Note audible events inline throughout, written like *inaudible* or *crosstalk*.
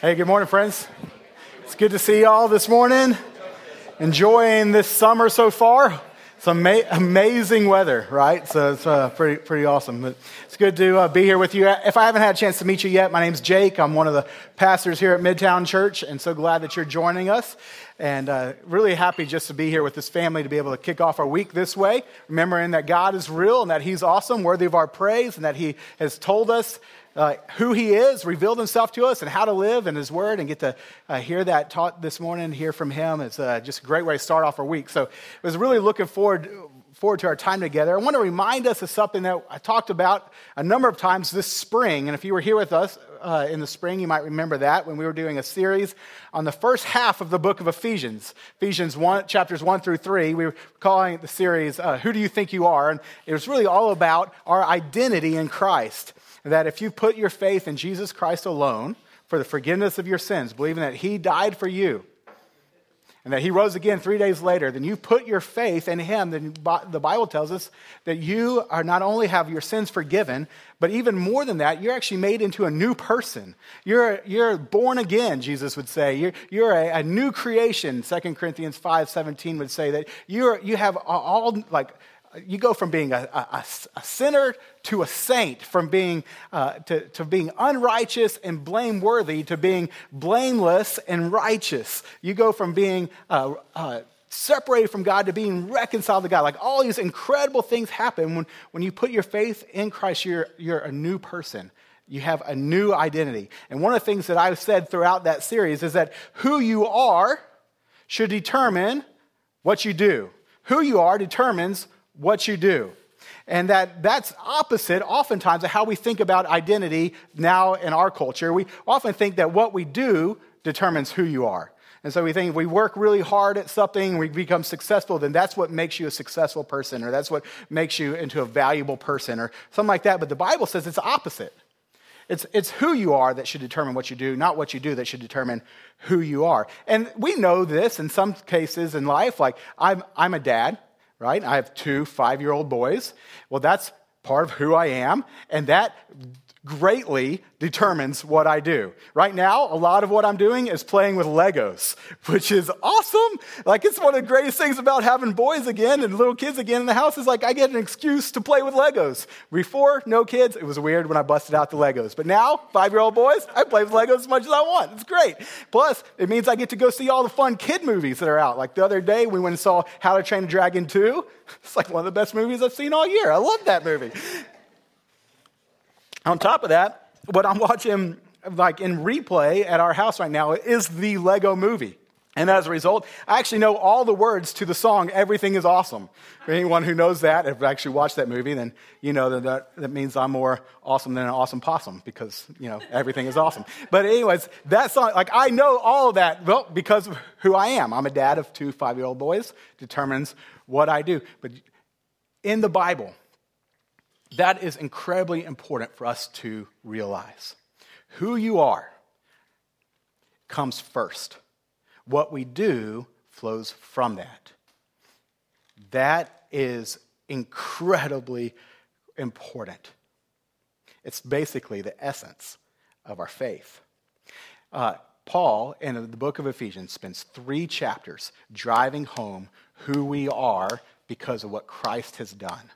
Hey, good morning, friends. It's good to see y'all this morning. Enjoying this summer so far. It's ama- amazing weather, right? So it's uh, pretty, pretty awesome. But it's good to uh, be here with you. If I haven't had a chance to meet you yet, my name's Jake. I'm one of the pastors here at Midtown Church, and so glad that you're joining us. And uh, really happy just to be here with this family to be able to kick off our week this way, remembering that God is real and that He's awesome, worthy of our praise, and that He has told us uh, who he is, revealed himself to us, and how to live in his word, and get to uh, hear that taught this morning, hear from him. It's uh, just a great way to start off our week. So I was really looking forward, forward to our time together. I want to remind us of something that I talked about a number of times this spring. And if you were here with us uh, in the spring, you might remember that when we were doing a series on the first half of the book of Ephesians, Ephesians 1, chapters 1 through 3. We were calling the series, uh, Who Do You Think You Are? And it was really all about our identity in Christ that if you put your faith in Jesus Christ alone for the forgiveness of your sins, believing that He died for you, and that he rose again three days later, then you put your faith in him, then the Bible tells us that you are not only have your sins forgiven, but even more than that, you're actually made into a new person. You're, you're born again, Jesus would say. You're, you're a, a new creation. 2 Corinthians 5 17 would say that you're, you have all, like, you go from being a, a, a, sinner to a saint, from being, uh, to, to being unrighteous and blameworthy to being blameless and righteous. You go from being uh, uh, separated from God to being reconciled to God. Like all these incredible things happen when, when you put your faith in Christ, you're, you're a new person. You have a new identity. And one of the things that I've said throughout that series is that who you are should determine what you do. Who you are determines what you do. And that, that's opposite, oftentimes, of how we think about identity now in our culture. We often think that what we do determines who you are. And so we think if we work really hard at something, we become successful, then that's what makes you a successful person, or that's what makes you into a valuable person, or something like that. But the Bible says it's opposite. It's, it's who you are that should determine what you do, not what you do that should determine who you are. And we know this in some cases in life. Like, I'm, I'm a dad, right? I have two five year old boys. Well, that's part of who I am. And that greatly determines what I do. Right now, a lot of what I'm doing is playing with Legos, *laughs* which is awesome. Like, it's one of the greatest things about having boys again and little kids again in the house is like I get an excuse to play with Legos. Before, no kids, it was weird when I busted out the Legos. But now, five year old boys, I play with Legos as much as I want. It's great. Plus, it means I get to go see all the fun kid movies that are out. Like the other day, we went and saw How to Train a Dragon 2. *laughs* It's like one of the best movies I've seen all year. I love that movie. On top of that, what I'm watching like in replay at our house right now is the Lego movie. And as a result, I actually know all the words to the song Everything is Awesome. For anyone who knows that, if actually watched that movie, then you know that, that that means I'm more awesome than an awesome possum because, you know, everything is awesome. But anyways, that song, like I know all of that well, because of who I am. I'm a dad of two five-year-old boys, determines what I do. But in the Bible, that is incredibly important for us to realize. Who you are comes first. What we do flows from that. That is incredibly important. It's basically the essence of our faith. Uh, Paul, in the book of Ephesians, spends three chapters driving home who we are because of what Christ has done.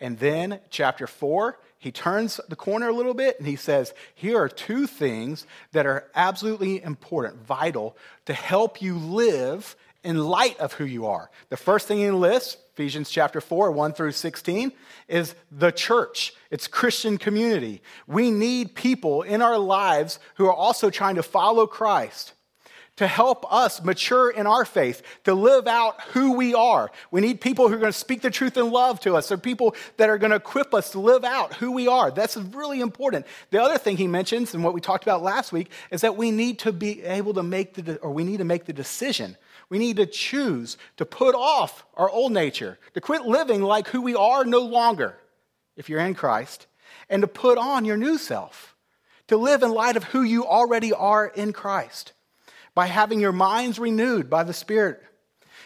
And then, chapter 4, he turns the corner a little bit and he says, Here are two things that are absolutely important, vital, to help you live in light of who you are. The first thing he lists, Ephesians chapter 4, 1 through 16, is the church. It's Christian community. We need people in our lives who are also trying to follow Christ to help us mature in our faith, to live out who we are. We need people who are going to speak the truth in love to us. They're people that are going to equip us to live out who we are. That's really important. The other thing he mentions, and what we talked about last week, is that we need to be able to make the, or we need to make the decision. We need to choose to put off our old nature, to quit living like who we are no longer, if you're in Christ, and to put on your new self, to live in light of who you already are in Christ by having your minds renewed by the Spirit.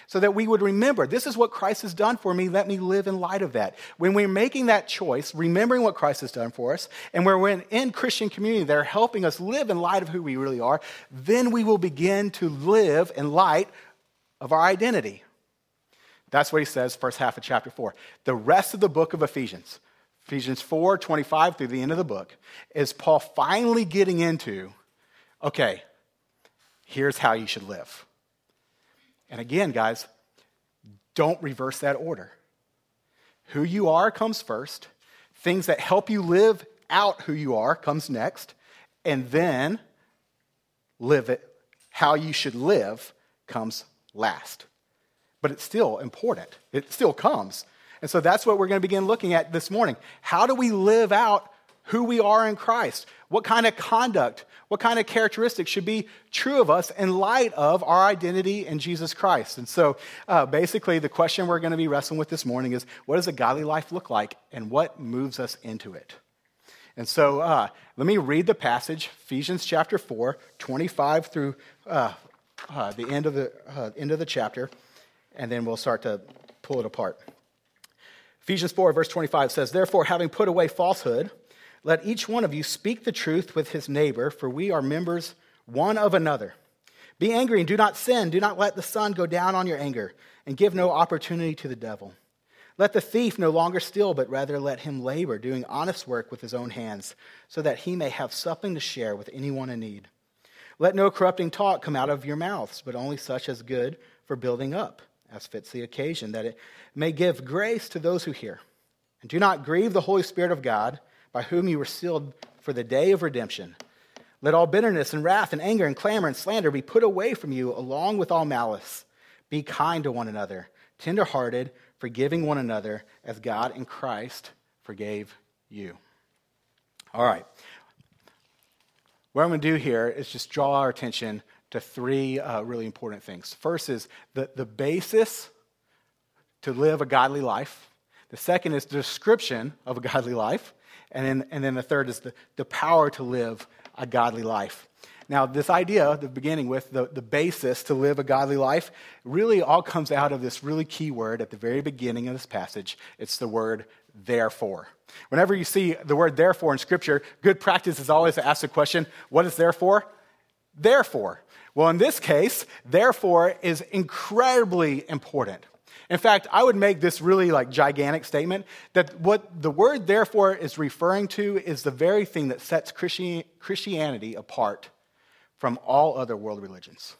so that we would remember this is what Christ has done for me. Let me live in light of that. When we're making that choice, remembering what Christ has done for us, and when we're in Christian community they're helping us live in light of who we really are, then we will begin to live in light of our identity. That's what he says, first half of chapter 4. The rest of the book of Ephesians, Ephesians 4 25 through the end of the book, is Paul finally getting into okay, here's how you should live. And again, guys, don't reverse that order. Who you are comes first. Things that help you live out who you are comes next. And then live it, how you should live comes last. But it's still important. It still comes. And so that's what we're going to begin looking at this morning. How do we live out who we are in Christ? What kind of conduct what kind of characteristics should be true of us in light of our identity in Jesus Christ. And so, uh, basically, the question we're going to be wrestling with this morning is what does a godly life look like and what moves us into it? And so, uh, let me read the passage, Ephesians chapter 4, 25 through uh, uh the end of the, uh, end of the chapter, and then we'll start to pull it apart. Ephesians 4, verse 25 says, Therefore, having put away falsehood, let each one of you speak the truth with his neighbor, for we are members one of another. Be angry and do not sin. Do not let the sun go down on your anger, and give no opportunity to the devil. Let the thief no longer steal, but rather let him labor, doing honest work with his own hands, so that he may have something to share with anyone in need. Let no corrupting talk come out of your mouths, but only such as good for building up, as fits the occasion, that it may give grace to those who hear. And do not grieve the Holy Spirit of God by whom you were sealed for the day of redemption. Let all bitterness and wrath and anger and clamor and slander be put away from you, along with all malice. Be kind to one another, tenderhearted, forgiving one another, as God in Christ forgave you. All right. What I'm going to do here is just draw our attention to three uh, really important things. First is the, the basis to live a godly life. The second is the description of a godly life. And then, and then the third is the, the power to live a godly life. Now, this idea, the beginning with the, the basis to live a godly life, really all comes out of this really key word at the very beginning of this passage. It's the word therefore. Whenever you see the word therefore in Scripture, good practice is always to ask the question, what is therefore? Therefore. Well, in this case, therefore is incredibly important. In fact, I would make this really like gigantic statement that what the word therefore is referring to is the very thing that sets Christianity apart from all other world religions.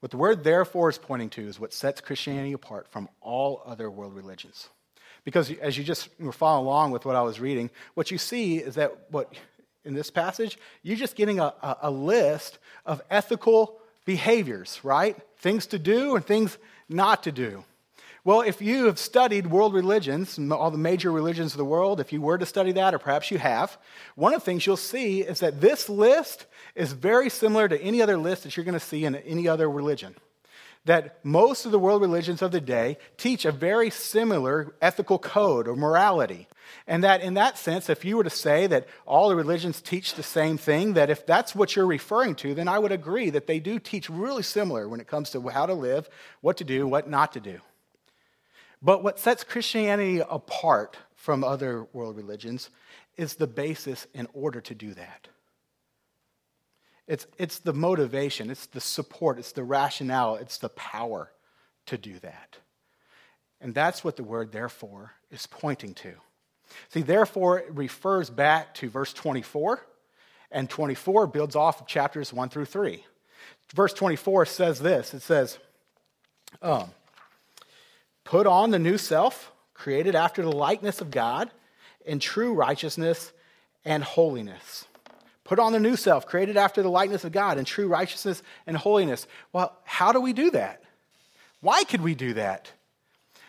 What the word therefore is pointing to is what sets Christianity apart from all other world religions. Because as you just were following along with what I was reading, what you see is that what in this passage, you're just getting a, a list of ethical behaviors, right? Things to do and things not to do? Well, if you have studied world religions, all the major religions of the world, if you were to study that, or perhaps you have, one of the things you'll see is that this list is very similar to any other list that you're going to see in any other religion. That most of the world religions of the day teach a very similar ethical code or morality. And that in that sense, if you were to say that all the religions teach the same thing, that if that's what you're referring to, then I would agree that they do teach really similar when it comes to how to live, what to do, what not to do. But what sets Christianity apart from other world religions is the basis in order to do that. It's, it's the motivation, it's the support, it's the rationale, it's the power to do that. And that's what the word therefore is pointing to. See, therefore, it refers back to verse 24, and 24 builds off of chapters 1 through 3. Verse 24 says this it says, um, Put on the new self, created after the likeness of God, in true righteousness and holiness. Put on the new self, created after the likeness of God, in true righteousness and holiness. Well, how do we do that? Why could we do that?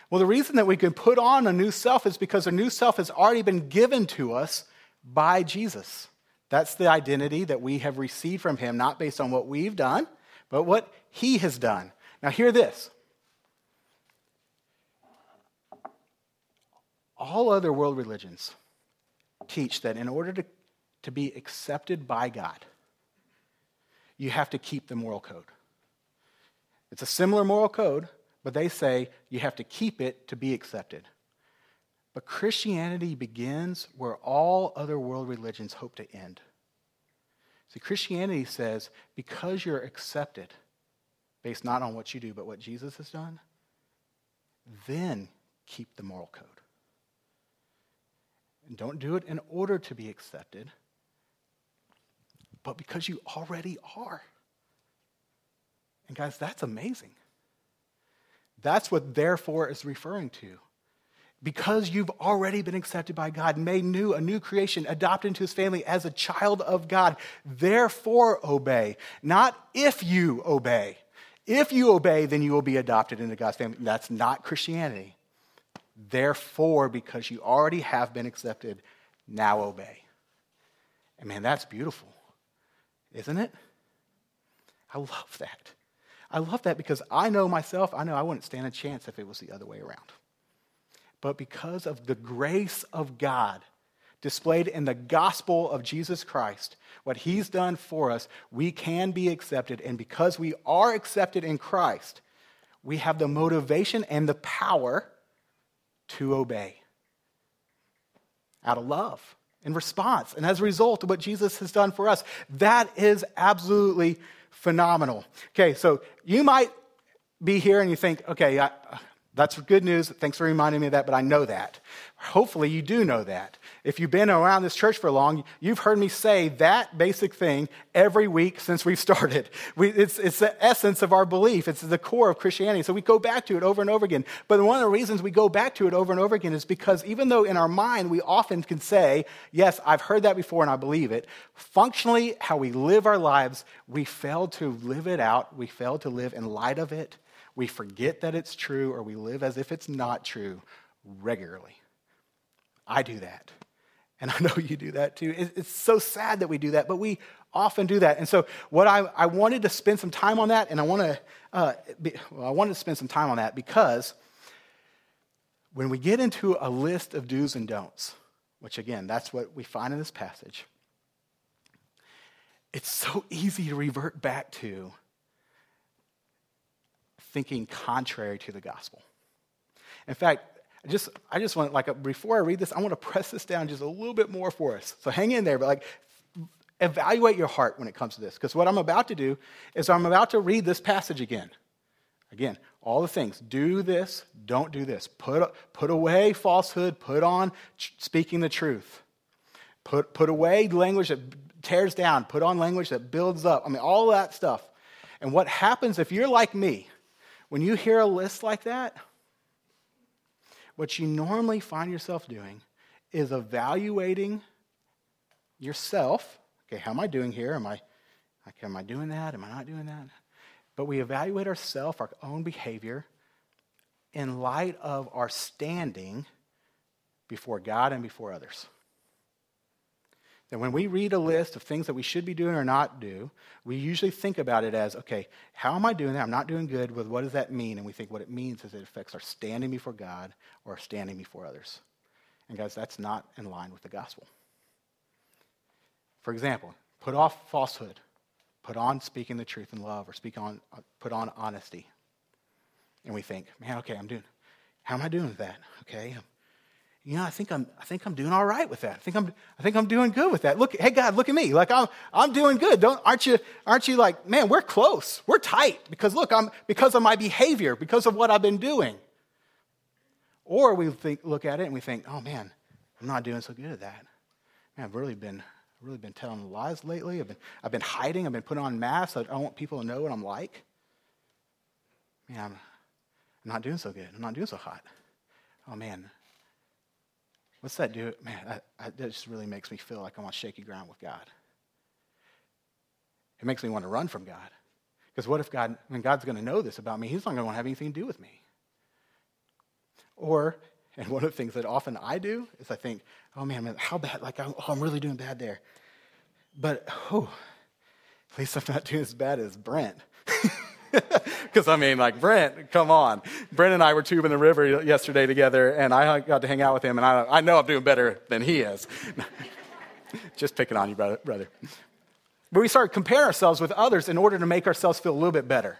Well, the reason that we can put on a new self is because a new self has already been given to us by Jesus. That's the identity that we have received from him, not based on what we've done, but what he has done. Now, hear this. All other world religions teach that in order to, to be accepted by God, you have to keep the moral code. It's a similar moral code, but they say you have to keep it to be accepted. But Christianity begins where all other world religions hope to end. See, Christianity says because you're accepted, based not on what you do, but what Jesus has done, then keep the moral code. And don't do it in order to be accepted, but because you already are. And guys, that's amazing. That's what therefore is referring to. Because you've already been accepted by God, made new, a new creation, adopted into his family as a child of God, therefore obey. Not if you obey. If you obey, then you will be adopted into God's family. That's not Christianity. Therefore, because you already have been accepted, now obey. And man, that's beautiful, isn't it? I love that. I love that because I know myself, I know I wouldn't stand a chance if it was the other way around. But because of the grace of God displayed in the gospel of Jesus Christ, what he's done for us, we can be accepted. And because we are accepted in Christ, we have the motivation and the power to obey out of love in response. And as a result of what Jesus has done for us, that is absolutely phenomenal. Okay, so you might be here and you think, okay, I, that's good news. Thanks for reminding me of that, but I know that. Hopefully, you do know that. If you've been around this church for long, you've heard me say that basic thing every week since we've started. We, it's, it's the essence of our belief, it's the core of Christianity. So we go back to it over and over again. But one of the reasons we go back to it over and over again is because even though in our mind we often can say, Yes, I've heard that before and I believe it, functionally, how we live our lives, we fail to live it out, we fail to live in light of it. We forget that it's true or we live as if it's not true regularly. I do that. And I know you do that too. It's so sad that we do that, but we often do that. And so, what I, I wanted to spend some time on that, and I want to, uh, well, I wanted to spend some time on that because when we get into a list of do's and don'ts, which again, that's what we find in this passage, it's so easy to revert back to thinking contrary to the gospel. In fact, I just, I just want, like, before I read this, I want to *laughs* press this down just a little bit more for us. So hang in there, but like, evaluate your heart when it comes to this. Because what I'm about to do is I'm about to read this passage again. Again, all the things. Do this, don't do this. Put, put away falsehood, put on speaking the truth. Put, put away language that tears down, put on language that builds up. I mean, all that stuff. And what happens if you're like me, when you hear a list like that, what you normally find yourself doing is evaluating yourself. Okay, how am I doing here? Am I, am I doing that? Am I not doing that? But we evaluate ourselves, our own behavior, in light of our standing before God and before others. That when we read a list of things that we should be doing or not do, we usually think about it as, okay, how am I doing that? I'm not doing good. With what does that mean? And we think what it means is it affects our standing before God or standing before others. And guys, that's not in line with the gospel. For example, put off falsehood, put on speaking the truth in love, or speak on, put on honesty. And we think, man, okay, I'm doing, how am I doing with that? Okay, you know, I think I'm, I think I'm doing all right with that. I think I'm, I think I'm doing good with that. Look, hey God, look at me. Like I'm, I'm doing good. Don't, aren't you, aren't you like, man, we're close. We're tight because look, I'm, because of my behavior, because of what I've been doing. Or we think, look at it and we think, oh man, I'm not doing so good at that. Man, I've really been, really been telling lies lately. I've been, I've been hiding. I've been putting on masks. I don't want people to know what I'm like. Man, I'm, I'm not doing so good. I'm not doing so hot. Oh man, What's that do? Man, I, I, that just really makes me feel like I'm on shaky ground with God. It makes me want to run from God. Because what if God, when God's going to know this about me, He's not going to want to have anything to do with me. Or, and one of the things that often I do is I think, oh man, man how bad, like, I'm, oh, I'm really doing bad there. But, oh, at least I'm not doing as bad as Brent. *laughs* *laughs* Because, I mean, like, Brent, come on. Brent and I were tubing the river yesterday together, and I got to hang out with him, and I, I know I'm doing better than he is. *laughs* Just picking on you, brother. But we start comparing ourselves with others in order to make ourselves feel a little bit better.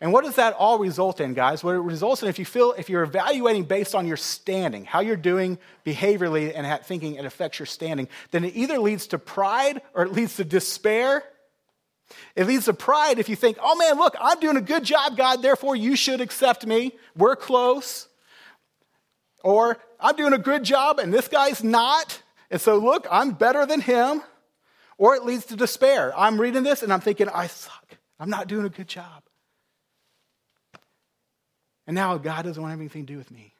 And what does that all result in, guys? What it results in, if you feel, if you're evaluating based on your standing, how you're doing behaviorally and thinking it affects your standing, then it either leads to pride or it leads to despair. It leads to pride if you think, oh man, look, I'm doing a good job, God, therefore you should accept me. We're close. Or I'm doing a good job and this guy's not. And so, look, I'm better than him. Or it leads to despair. I'm reading this and I'm thinking, I suck. I'm not doing a good job. And now God doesn't want anything to do with me.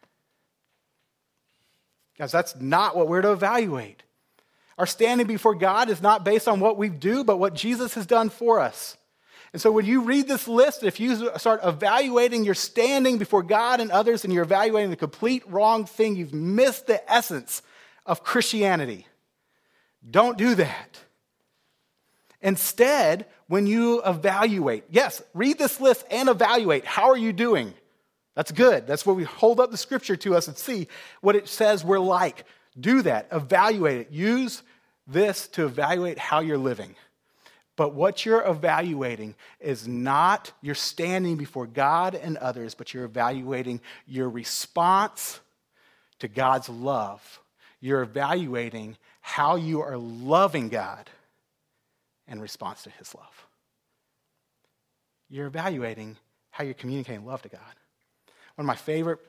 Guys, that's not what we're to evaluate. Our standing before God is not based on what we do, but what Jesus has done for us. And so when you read this list, if you start evaluating your standing before God and others and you're evaluating the complete wrong thing, you've missed the essence of Christianity. Don't do that. Instead, when you evaluate, yes, read this list and evaluate. How are you doing? That's good. That's what we hold up the scripture to us and see what it says we're like. Do that. Evaluate it. Use this to evaluate how you're living. But what you're evaluating is not you're standing before God and others, but you're evaluating your response to God's love. You're evaluating how you are loving God in response to his love. You're evaluating how you're communicating love to God. One of my favorite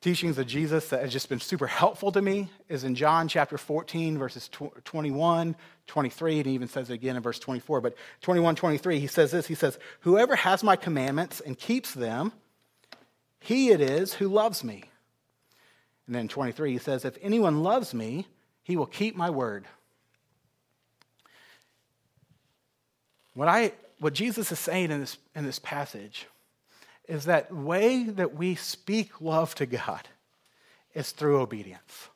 teachings of Jesus that has just been super helpful to me is in John chapter 14, verses 21, 23, and he even says it again in verse 24. But 21, 23, he says this He says, Whoever has my commandments and keeps them, he it is who loves me. And then 23, he says, If anyone loves me, he will keep my word. What, I, what Jesus is saying in this, in this passage is that way that we speak love to God is through obedience.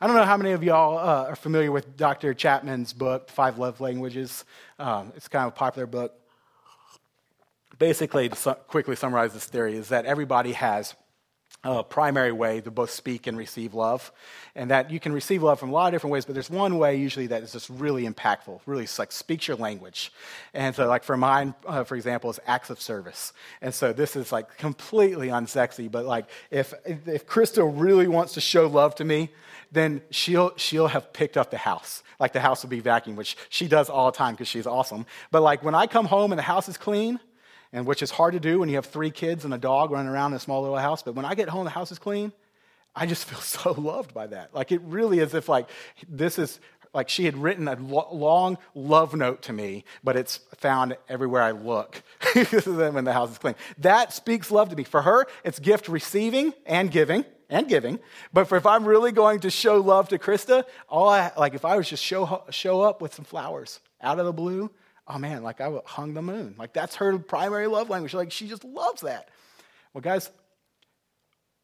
I don't know how many of y'all uh, are familiar with Dr. Chapman's book, Five Love Languages. Um, it's kind of a popular book. Basically, to su- quickly summarize this theory, is that everybody has a primary way to both speak and receive love. And that you can receive love from a lot of different ways, but there's one way usually that is just really impactful, really like speaks your language. And so, like for mine, uh, for example, is acts of service. And so this is like completely unsexy, but like if, if Krista really wants to show love to me, then she'll, she'll have picked up the house. Like the house will be vacuumed, which she does all the time because she's awesome. But like when I come home and the house is clean, and which is hard to do when you have three kids and a dog running around in a small little house. But when I get home, the house is clean. I just *laughs* feel so loved by that. Like it really is if like this is like she had written a long love note to me, but it's found everywhere I look *laughs* when the house is clean. That speaks love to me. For her, it's gift receiving and giving and giving. But for if I'm really going to show love to Krista, all I like if I was just show show up with some flowers out of the blue, oh man, like I hung the moon. Like that's her primary love language. Like she just loves that. Well, guys,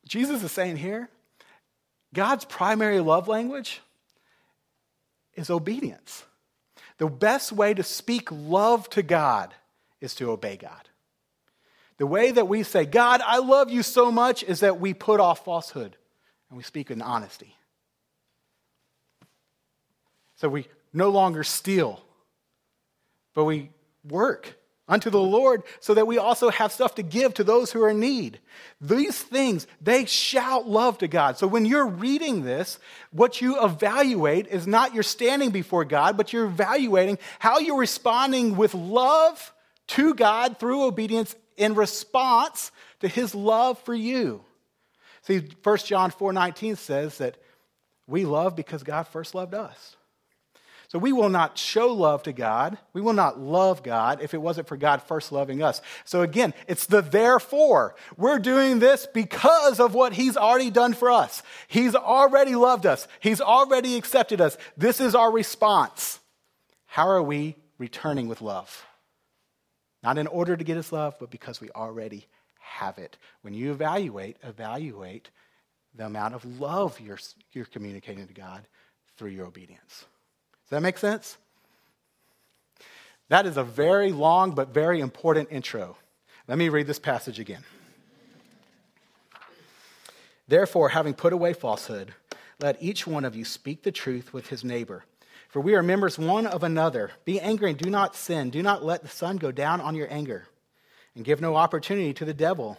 Jesus is saying here, God's primary love language is obedience. The best way to speak love to God is to obey God. The way that we say, God, I love you so much, is that we put off falsehood and we speak in honesty. So we no longer steal but we work unto the Lord so that we also have stuff to give to those who are in need. These things, they shout love to God. So when you're reading this, what you evaluate is not your standing before God, but you're evaluating how you're responding with love to God through obedience in response to his love for you. See, 1 John 4:19 says that we love because God first loved us. So we will not show love to God. We will not love God if it wasn't for God first loving us. So again, it's the therefore. We're doing this because of what He's already done for us. He's already loved us, He's already accepted us. This is our response. How are we returning with love? Not in order to get His love, but because we already have it. When you evaluate, evaluate the amount of love you're, you're communicating to God through your obedience. Does that make sense? That is a very long but very important intro. Let me read this passage again. Therefore, having put away falsehood, let each one of you speak the truth with his neighbor. For we are members one of another. Be angry and do not sin. Do not let the sun go down on your anger, and give no opportunity to the devil.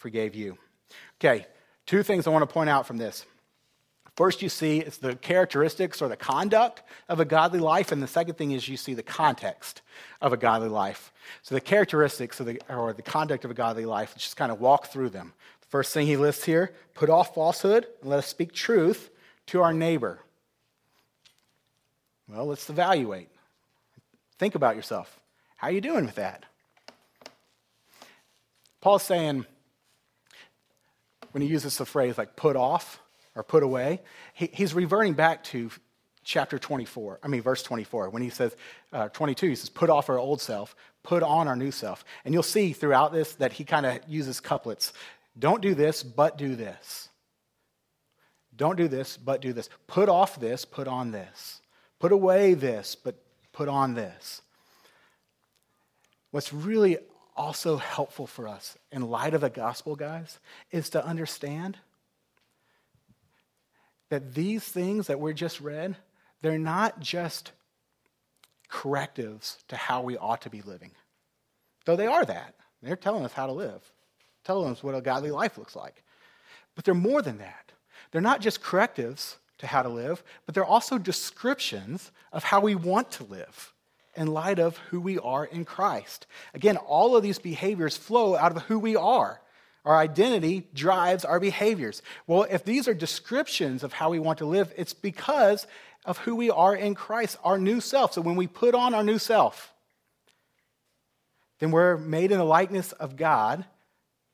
forgave you. Okay, two things I want to point out from this. First, you see it's the characteristics or the conduct of a godly life, and the second thing is you see the context of a godly life. So, the characteristics of the, or the conduct of a godly life, let's just kind of walk through them. First thing he lists here put off falsehood and let us speak truth to our neighbor. Well, let's evaluate. Think about yourself. How are you doing with that? Paul's saying, when he uses the phrase like put off or put away, he, he's reverting back to chapter 24, I mean, verse 24, when he says, uh, 22, he says, put off our old self, put on our new self. And you'll see throughout this that he kind of uses couplets. Don't do this, but do this. Don't do this, but do this. Put off this, put on this. Put away this, but put on this. What's really also helpful for us in light of the gospel, guys, is to understand that these things that we just read, they're not just correctives to how we ought to be living. Though they are that. They're telling us how to live telling us what a godly life looks like. But they're more than that. They're not just correctives to how to live, but they're also descriptions of how we want to live in light of who we are in Christ. Again, all of these behaviors flow out of who we are. Our identity drives our behaviors. Well, if these are descriptions of how we want to live, it's because of who we are in Christ, our new self. So when we put on our new self, then we're made in the likeness of God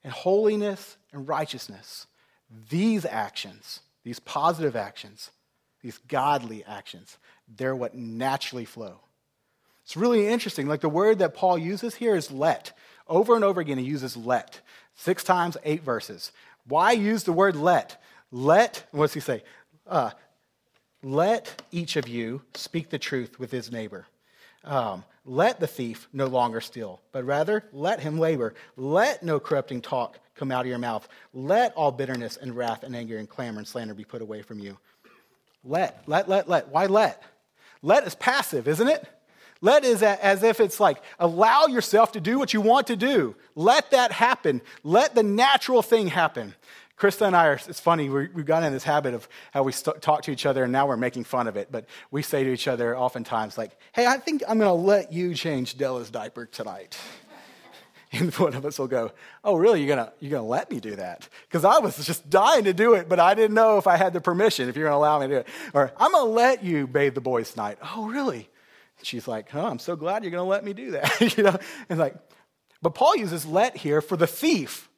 and holiness and righteousness. These actions, these positive actions, these godly actions, they're what naturally flow. It's really interesting. Like the word that Paul uses here is let. Over and over again, he uses let. Six times, eight verses. Why use the word let? Let, what's he say? Uh, let each of you speak the truth with his neighbor. Um, let the thief no longer steal, but rather let him labor. Let no corrupting talk come out of your mouth. Let all bitterness and wrath and anger and clamor and slander be put away from you. Let, let, let, let. Why let? Let is passive, isn't it? Let is as if it's like allow yourself to do what you want to do. Let that happen. Let the natural thing happen. Krista and I are, it's funny, we, have gotten in this habit of how we st- talk to each other and now we're making fun of it. But we say to each other oftentimes, like, hey, I think I'm going to let you change Della's diaper tonight. *laughs* And one of us will go, oh, really? You're going you're gonna let me do that? Because I was just dying to do it, but I didn't know if I had the permission, if you're going to allow me to do it. Or I'm going to let you bathe the boys tonight. Oh, really? She's like, oh, I'm so glad you're going to let me do that. *laughs* you know, and like, but Paul uses let here for the thief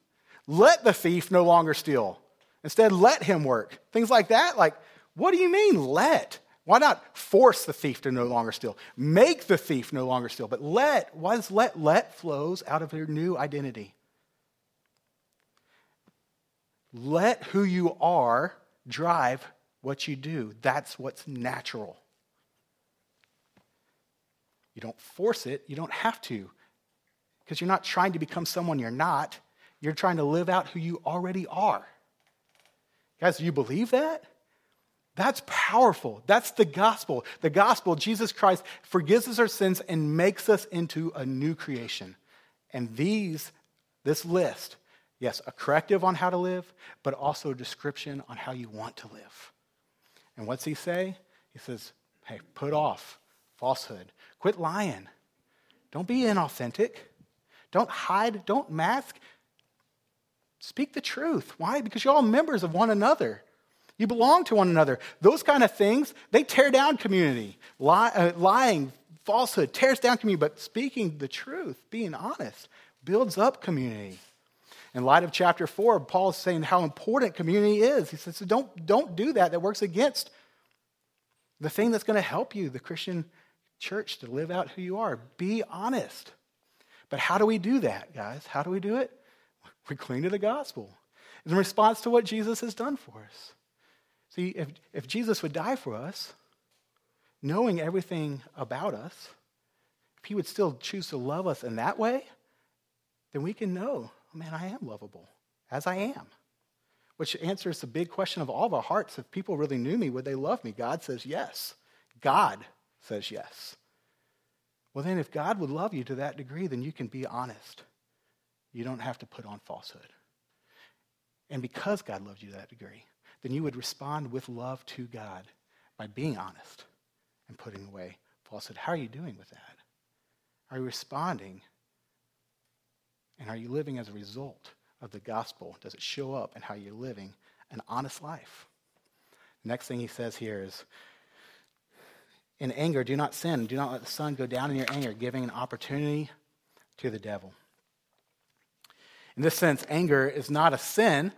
let the thief no longer steal. Instead, let him work. Things like that. Like, what do you mean, let? Why not force the thief to no longer steal? Make the thief no longer steal. But let, why does let? Let flows out of your new identity. Let who you are drive what you do. That's what's natural. You don't force it, you don't have to, because you're not trying to become someone you're not. You're trying to live out who you already are. Guys, do you believe that? That's powerful. That's the gospel. The gospel, Jesus Christ forgives us our sins and makes us into a new creation. And these, this list, yes, a corrective on how to live, but also a description on how you want to live. And what's he say? He says, hey, put off falsehood. Quit lying. Don't be inauthentic. Don't hide. Don't mask. Speak the truth. Why? Because you're all members of one another. You belong to one another. Those kind of things, they tear down community. Uh, lying, falsehood tears down community, but speaking the truth, being honest, builds up community. In light of chapter 4, Paul is saying how important community is. He says, so don't, don't do that. That works against the thing that's going to help you, the Christian church, to live out who you are. Be honest. But how do we do that, guys? How do we do it? We cling to the gospel in response to what Jesus has done for us. See, if, if Jesus would die for us, knowing everything about us, if he would still choose to love us in that way, then we can know, oh, man, I am lovable as I am. Which answers the big question of all of our hearts. If people really knew me, would they love me? God says yes. God says yes. Well, then, if God would love you to that degree, then you can be honest. You don't have to put on falsehood. And because God loves you to that degree, then you would respond with love to God by being honest and putting away falsehood. How are you doing with that? Are you responding? And are you living as a result of the gospel? Does it show up in how you're living an honest life? The next thing he says here is in anger, do not sin. Do not let the sun go down in your anger, giving an opportunity to the devil. In this sense, anger is not a sin.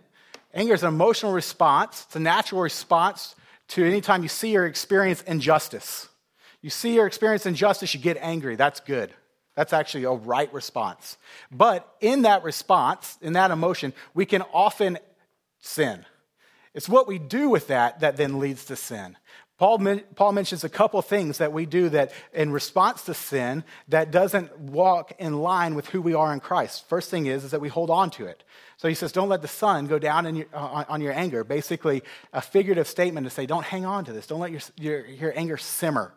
Anger is an emotional response, it's a natural response to anytime you see or experience injustice. You see or experience injustice, you get angry. That's good. That's actually a right response. But in that response, in that emotion, we can often sin. It's what we do with that that then leads to sin. Paul, Paul mentions a couple things that we do that in response to sin that doesn't walk in line with who we are in Christ. First thing is, is that we hold on to it. So he says, don't let the sun go down your, on your anger. Basically, a figurative statement to say, don't hang on to this. Don't let your, your, your anger simmer.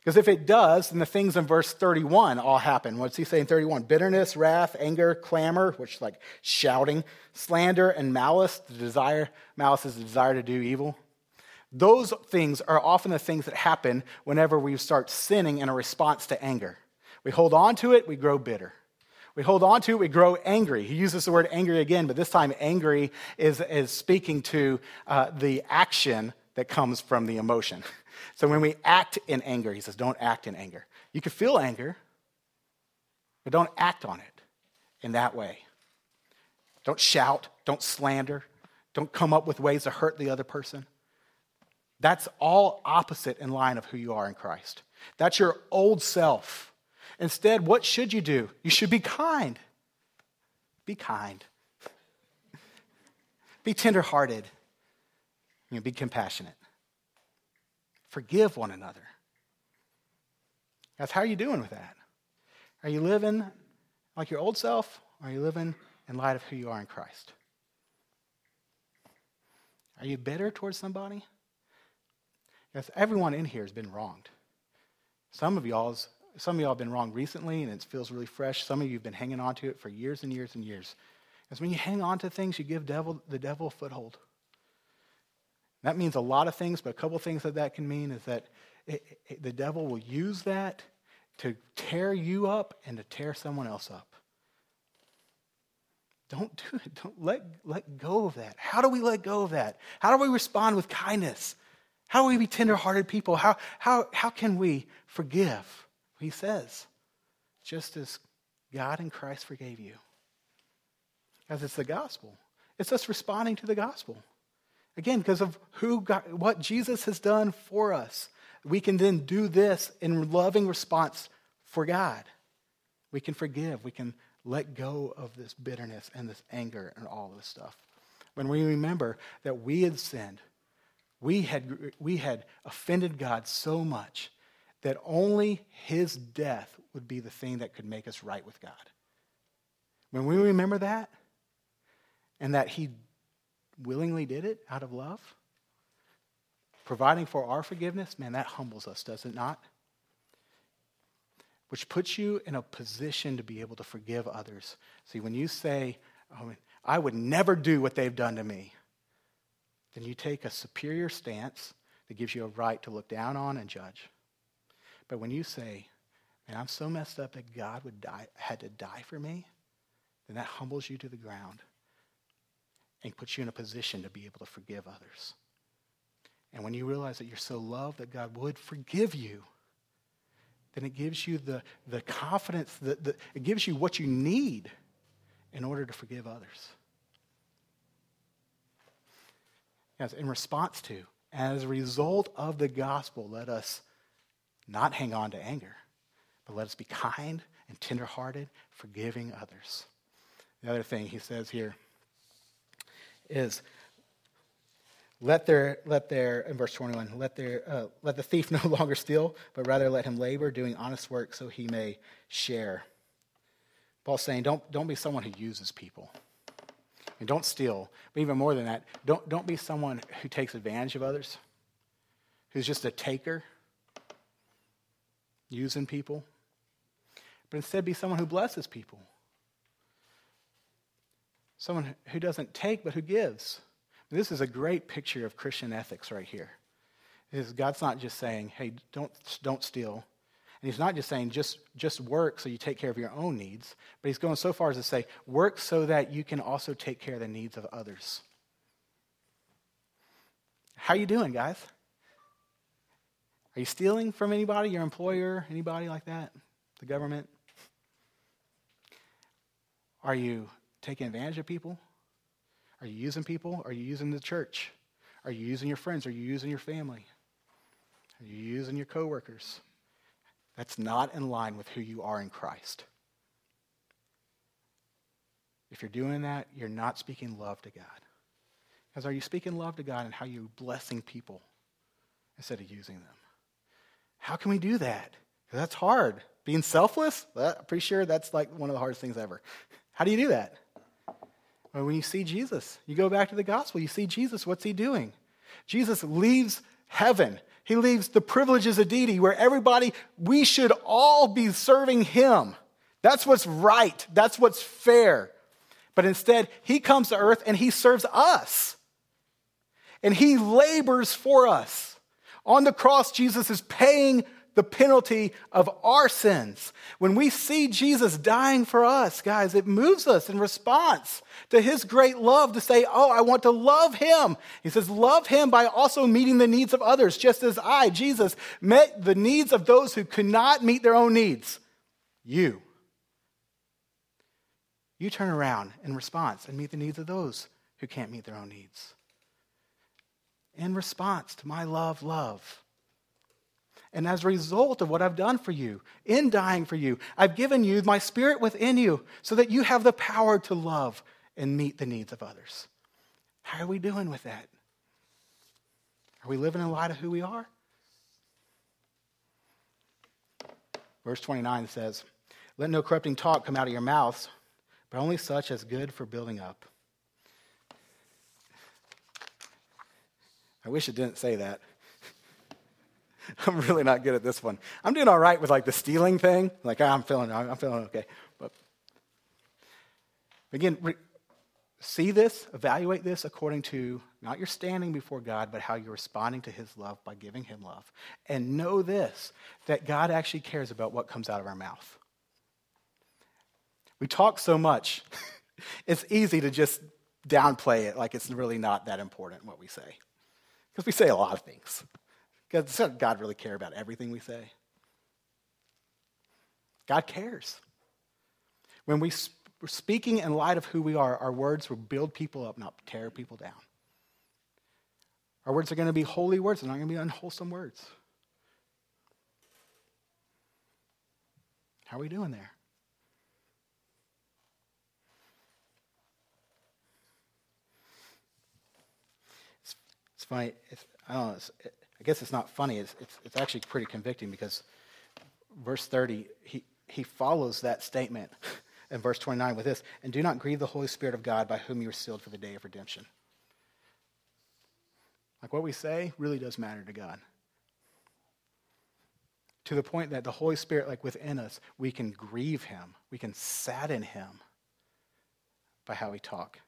Because if it does, then the things in verse 31 all happen. What's he saying 31? Bitterness, wrath, anger, clamor, which is like shouting, slander, and malice. The desire, malice is the desire to do evil. Those things are often the things that happen whenever we start sinning in a response to anger. We hold on to it, we grow bitter. We hold on to it, we grow angry. He uses the word angry again, but this time angry is, is speaking to uh, the action that comes from the emotion. *laughs* So when we act in anger, he says, don't act in anger. You can feel anger, but don't act on it in that way. Don't shout, don't slander, don't come up with ways to hurt the other person. That's all opposite in line of who you are in Christ. That's your old self. Instead, what should you do? You should be kind. Be kind. Be tenderhearted. You know, be compassionate. Forgive one another. That's how you doing with that? Are you living like your old self? Or are you living in light of who you are in Christ? Are you bitter towards somebody? Yes, everyone in here has been wronged. Some of y'all's some of y'all have been wrong recently and it feels really fresh. Some of you have been hanging on to it for years and years and years. Because when you hang on to things, you give devil, the devil a foothold. That means a lot of things, but a couple things that that can mean is that it, it, the devil will use that to tear you up and to tear someone else up. Don't do it. Don't let, let go of that. How do we let go of that? How do we respond with kindness? How do we be tenderhearted people? How, how, how can we forgive? He says, just as God in Christ forgave you. As it's the gospel. It's us responding to the gospel. Again, because of who God, what Jesus has done for us. We can then do this in loving response for God. We can forgive. We can let go of this bitterness and this anger and all this stuff. When we remember that we had sinned, we had, we had offended God so much that only his death would be the thing that could make us right with God. When we remember that, and that he willingly did it out of love, providing for our forgiveness, man, that humbles us, does it not? Which puts you in a position to be able to forgive others. See, when you say, oh, I would never do what they've done to me, then you take a superior stance that gives you a right to look down on and judge. But when you say, man, I'm so messed up that God would die, had to die for me, then that humbles you to the ground and puts you in a position to be able to forgive others. And when you realize that you're so loved that God would forgive you, then it gives you the, the confidence, that the, it gives you what you need in order to forgive others. Yes, in response to, as a result of the gospel, let us not hang on to anger, but let us be kind and tenderhearted, forgiving others. The other thing he says here is let their, let their, in verse 21, let, their, uh, let the thief *laughs* no longer steal, but rather let him labor, doing honest work so he may share. Paul's saying, don't, don't be someone who uses people. And don't steal. But even more than that, don't, don't be someone who takes advantage of others, who's just a taker, using people. But instead, be someone who blesses people. Someone who doesn't take, but who gives. This is a great picture of Christian ethics right here. Is God's not just saying, hey, don't, don't steal. And he's not just saying just, just work so you take care of your own needs, but he's going so far as to say, work so that you can also take care of the needs of others. How are you doing, guys? Are you stealing from anybody, your employer, anybody like that? The government? Are you taking advantage of people? Are you using people? Are you using the church? Are you using your friends? Are you using your family? Are you using your coworkers? That's not in line with who you are in Christ. If you're doing that, you're not speaking love to God. Because are you speaking love to God and how you're blessing people instead of using them? How can we do that? That's hard. Being selfless, I'm pretty sure that's like one of the hardest things ever. How do you do that? Well, when you see Jesus, you go back to the gospel, you see Jesus, what's he doing? Jesus leaves heaven he leaves the privileges of deity where everybody, we should all be serving him. That's what's right. That's what's fair. But instead, he comes to earth and he serves us. And he labors for us. On the cross, Jesus is paying the penalty of our sins. When we see Jesus dying for us, guys, it moves us in response to his great love to say, Oh, I want to love him. He says, Love him by also meeting the needs of others, just as I, Jesus, met the needs of those who could not meet their own needs. You. You turn around in response and meet the needs of those who can't meet their own needs. In response to my love, love. And as a result of what I've done for you, in dying for you, I've given you my spirit within you so that you have the power to love and meet the needs of others. How are we doing with that? Are we living in light of who we are? Verse 29 says, Let no corrupting talk come out of your mouths, but only such as good for building up. I wish it didn't say that. *laughs* I'm really not good at this one. I'm doing all right with like the stealing thing. Like I'm feeling, I'm feeling okay. But again, re- see this, evaluate this according to not your standing before God, but how you're responding to His love by giving Him love. And know this: that God actually cares about what comes out of our mouth. We talk so much; *laughs* it's easy to just downplay it like it's really not that important what we say, because we say a lot of things. Does God really care about everything we say? God cares. When we, are speaking in light of who we are, our words will build people up, not tear people down. Our words are going to be holy words, they're not going to be unwholesome words. How are we doing there? It's, it's funny. It's, I don't know. It, I guess it's not funny, it's, it's, it's actually pretty convicting because verse 30, he, he follows that statement *laughs* in verse 29 with this and do not grieve the Holy Spirit of God by whom you were sealed for the day of redemption. Like what we say really does matter to God. To the point that the Holy Spirit, like within us, we can grieve him, we can sadden him by how we talk.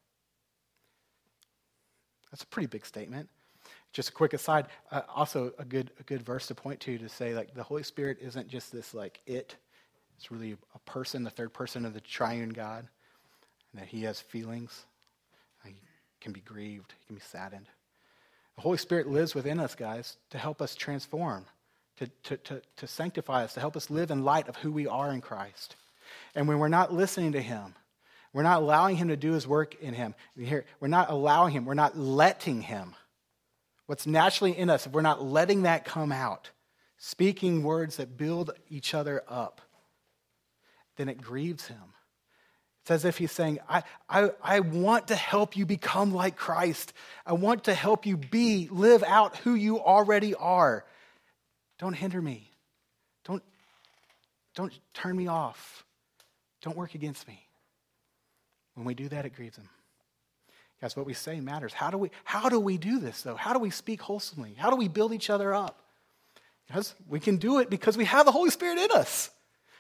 That's a pretty big statement. Just a quick aside, uh, also a good, a good verse to point to to say like the Holy Spirit isn't just this like it, it's really a person, the third person of the triune God, and that he has feelings. He can be grieved, he can be saddened. The Holy Spirit lives within us, guys, to help us transform, to, to, to, to sanctify us, to help us live in light of who we are in Christ. And when we're not listening to him, we're not allowing him to do his work in him. Here, we're not allowing him, we're not letting him what's naturally in us, if we're not letting that come out, speaking words that build each other up, then it grieves him. It's as if he's saying, I, I, I want to help you become like Christ. I want to help you be, live out who you already are. Don't hinder me. Don't, don't turn me off. Don't work against me. When we do that, it grieves him. Guys, what we say matters. How do we, how do, we do this, though? How do we speak wholesomely? How do we build each other up? Because we can do it because we have the Holy Spirit in us.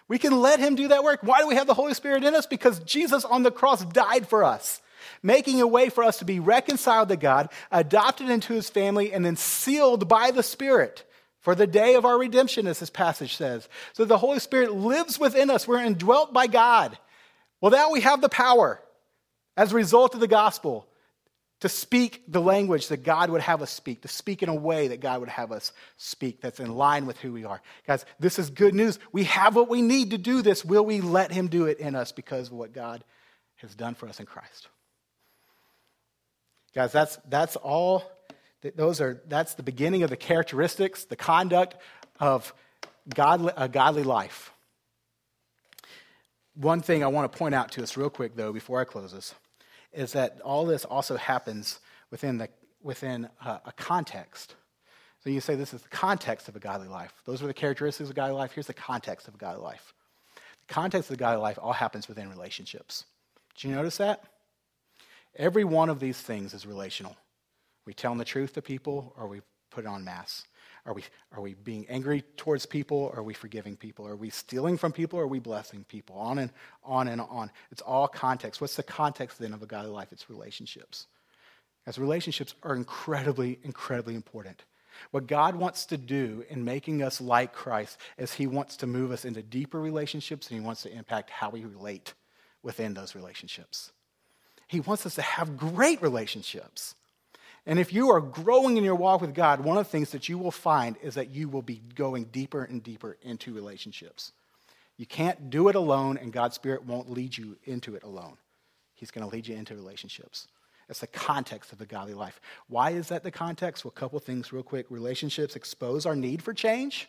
We can let Him do that work. Why do we have the Holy Spirit in us? Because Jesus on the cross died for us, making a way for us to be reconciled to God, adopted into His family, and then sealed by the Spirit for the day of our redemption, as this passage says. So the Holy Spirit lives within us. We're indwelt by God. Well, now we have the power as a result of the gospel to speak the language that God would have us speak, to speak in a way that God would have us speak that's in line with who we are. Guys, this is good news. We have what we need to do this. Will we let Him do it in us because of what God has done for us in Christ? Guys, that's, that's all. Those are, that's the beginning of the characteristics, the conduct of godly, a godly life. One thing I want to point out to us real quick, though, before I close this is that all this also happens within, the, within a, a context. So you say this is the context of a godly life. Those are the characteristics of a godly life. Here's the context of a godly life. The context of the godly life all happens within relationships. Did you notice that? Every one of these things is relational. We telling the truth to people or we put it on mass? Are we, are we being angry towards people? Are we forgiving people? Are we stealing from people? Are we blessing people? On and on and on. It's all context. What's the context then of a godly life? It's relationships. As relationships are incredibly, incredibly important. What God wants to do in making us like Christ is He wants to move us into deeper relationships and He wants to impact how we relate within those relationships. He wants us to have great relationships. And if you are growing in your walk with God, one of the things that you will find is that you will be going deeper and deeper into relationships. You can't do it alone, and God's Spirit won't lead you into it alone. He's going to lead you into relationships. It's the context of the godly life. Why is that the context? Well, a couple things real quick. Relationships expose our need for change.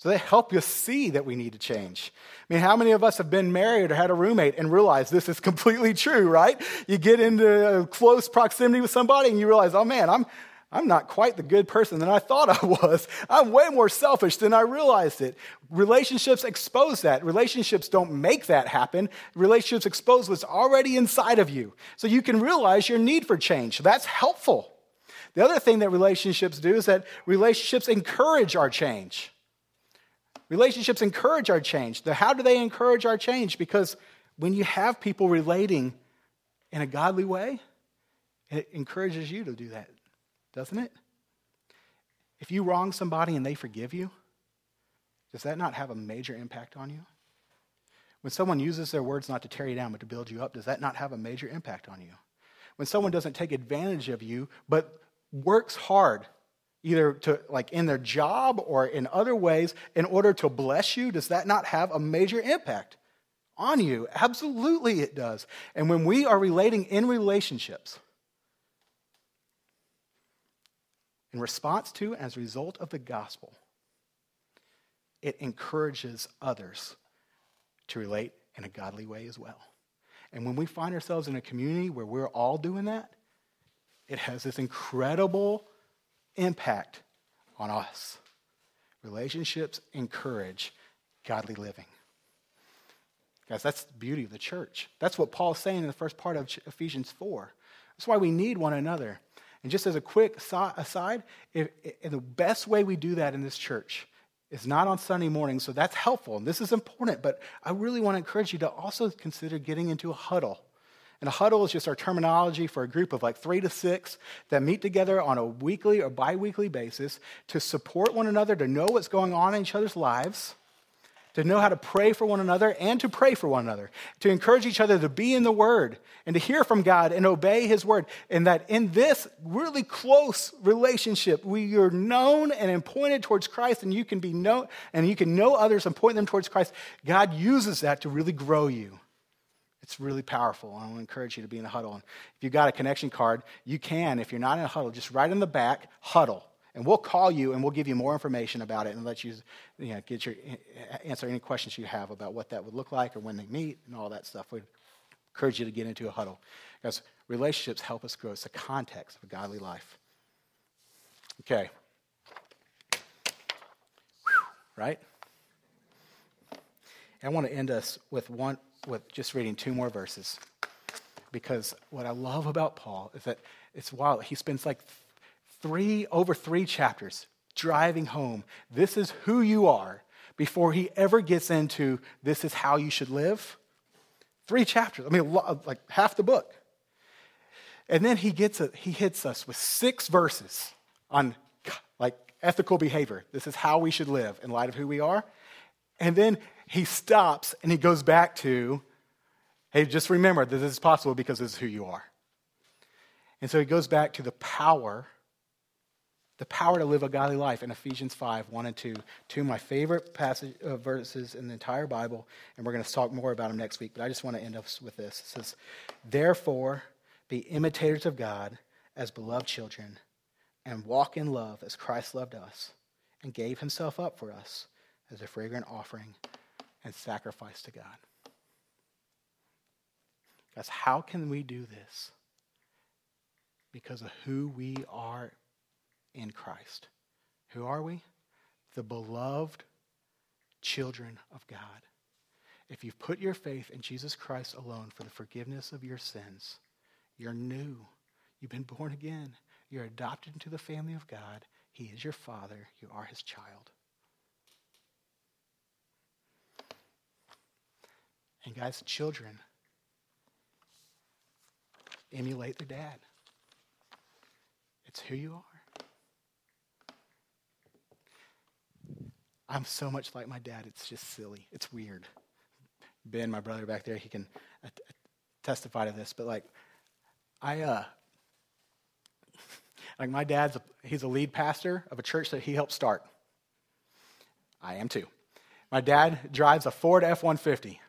So they help you see that we need to change. I mean, how many of us have been married or had a roommate and realized this is completely true, right? You get into close proximity with somebody and you realize, oh man, I'm, I'm not quite the good person that I thought I was. I'm way more selfish than I realized it. Relationships expose that. Relationships don't make that happen. Relationships expose what's already inside of you. So you can realize your need for change. That's helpful. The other thing that relationships do is that relationships encourage our change. Relationships encourage our change. How do they encourage our change? Because when you have people relating in a godly way, it encourages you to do that, doesn't it? If you wrong somebody and they forgive you, does that not have a major impact on you? When someone uses their words not to tear you down but to build you up, does that not have a major impact on you? When someone doesn't take advantage of you but works hard either to like in their job or in other ways in order to bless you? Does that not have a major impact on you? Absolutely it does. And when we are relating in relationships in response to as a result of the gospel it encourages others to relate in a godly way as well. And when we find ourselves in a community where we're all doing that it has this incredible impact on us. Relationships encourage godly living. Guys, that's the beauty of the church. That's what Paul's saying in the first part of Ephesians 4. That's why we need one another. And just as a quick aside, if, if the best way we do that in this church is not on Sunday morning, so that's helpful and this is important, but I really want to encourage you to also consider getting into a huddle. And a huddle is just our terminology for a group of like three to six that meet together on a weekly or bi weekly basis to support one another, to know what's going on in each other's lives, to know how to pray for one another and to pray for one another, to encourage each other to be in the Word and to hear from God and obey His Word. And that in this really close relationship, we are known and pointed towards Christ, and you can be known and you can know others and point them towards Christ. God uses that to really grow you. It's really powerful. I want to encourage you to be in a huddle. And if you've got a connection card, you can, if you're not in a huddle, just right in the back, huddle. And we'll call you and we'll give you more information about it and let you, you know, get your, answer any questions you have about what that would look like or when they meet and all that stuff. We'd encourage you to get into a huddle. Because relationships help us grow. It's the context of a godly life. Okay. Whew, right? I want to end us with one with just reading two more verses. Because what I love about Paul is that it's wild. He spends like three, over three chapters driving home, this is who you are, before he ever gets into this is how you should live. Three chapters. I mean, like half the book. And then he gets a, he hits us with six verses on like ethical behavior. This is how we should live in light of who we are. And then he stops and he goes back to, hey, just remember that this is possible because this is who you are. And so he goes back to the power, the power to live a godly life in Ephesians 5, 1 and 2. Two of my favorite passage, uh, verses in the entire Bible, and we're going to talk more about them next week, but I just want to end up with this. It says, Therefore, be imitators of God as beloved children, and walk in love as Christ loved us and gave himself up for us as a fragrant offering and sacrifice to God. Guys, how can we do this? Because of who we are in Christ. Who are we? The beloved children of God. If you've put your faith in Jesus Christ alone for the forgiveness of your sins, you're new. You've been born again. You're adopted into the family of God. He is your father. You are his child. And guys, children emulate their dad. It's who you are. I'm so much like my dad, it's just silly. It's weird. Ben, my brother back there, he can testify to this, but like, I, uh, *laughs* like my dad's, a, he's a lead pastor of a church that he helped start. I am too. My dad drives a Ford F 150.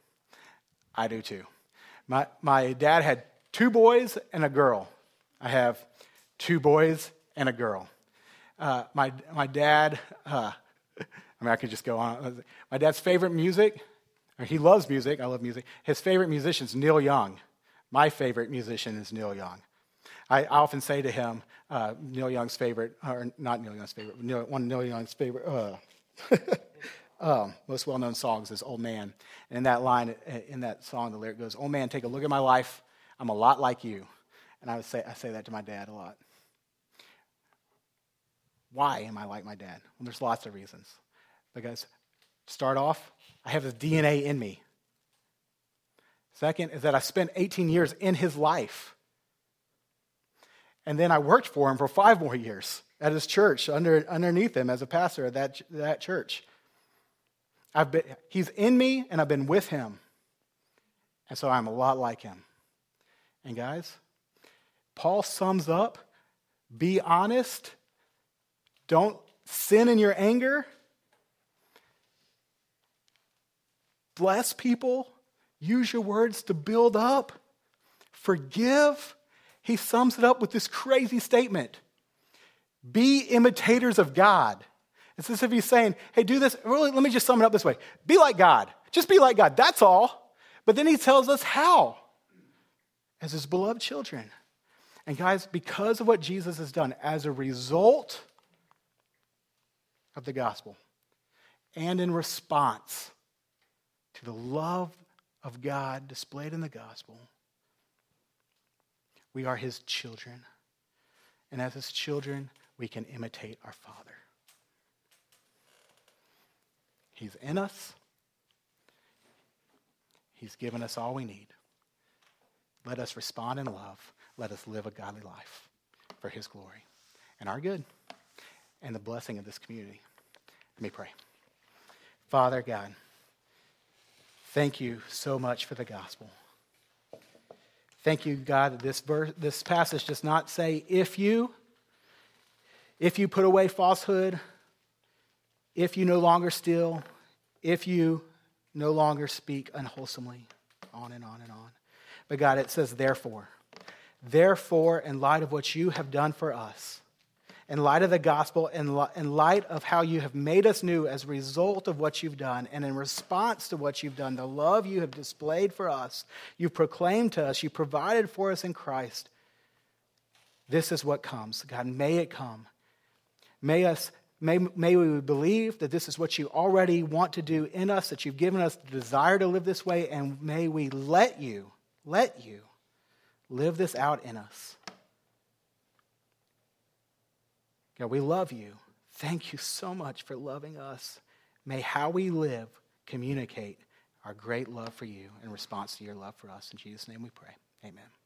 I do too. My, my dad had two boys and a girl. I have two boys and a girl. Uh, my, my dad, uh, *laughs* I mean, I could just go on. My dad's favorite music, he loves music. I love music. His favorite musician is Neil Young. My favorite musician is Neil Young. I, often say to him, uh, Neil Young's favorite, or not Neil Young's favorite, one Neil Young's favorite, uh, *laughs* um, most well known songs is Old Man. And in that line, in that song, the lyric goes, Old man, take a look at my life. I'm a lot like you. And I would say, I say that to my dad a lot. Why am I like my dad? Well, there's lots of reasons. Because, start off, I have his DNA in me. Second is that I spent 18 years in his life. And then I worked for him for five more years at his church, under, underneath him as a pastor at that, that church. I've been, he's in me and I've been with him. And so I'm a lot like him. And guys, Paul sums up be honest, don't sin in your anger, bless people, use your words to build up, forgive. He sums it up with this crazy statement Be imitators of God it's as if he's saying, hey, do this. Really, let me just sum it up this way be like God. Just be like God. That's all. But then he tells us how as his beloved children. And guys, because of what Jesus has done, as a result of the gospel, and in response to the love of God displayed in the gospel, we are his children. And as his children, we can imitate our Father. He's in us. He's given us all we need. Let us respond in love. Let us live a godly life for His glory and our good and the blessing of this community. Let me pray. Father God, thank you so much for the gospel. Thank you, God, that this, verse, this passage does not say if you, if you put away falsehood, if you no longer steal, if you no longer speak unwholesomely, on and on and on. But God, it says, therefore. Therefore, in light of what you have done for us, in light of the gospel, in, in light of how you have made us new as a result of what you've done, and in response to what you've done, the love you have displayed for us, you proclaimed to us, you provided for us in Christ. This is what comes. God, may it come. May us May, may we believe that this is what you already want to do in us, that you've given us the desire to live this way, and may we let you, let you live this out in us. God, we love you. Thank you so much for loving us. May how we live communicate our great love for you in response to your love for us. In Jesus' name we pray. Amen.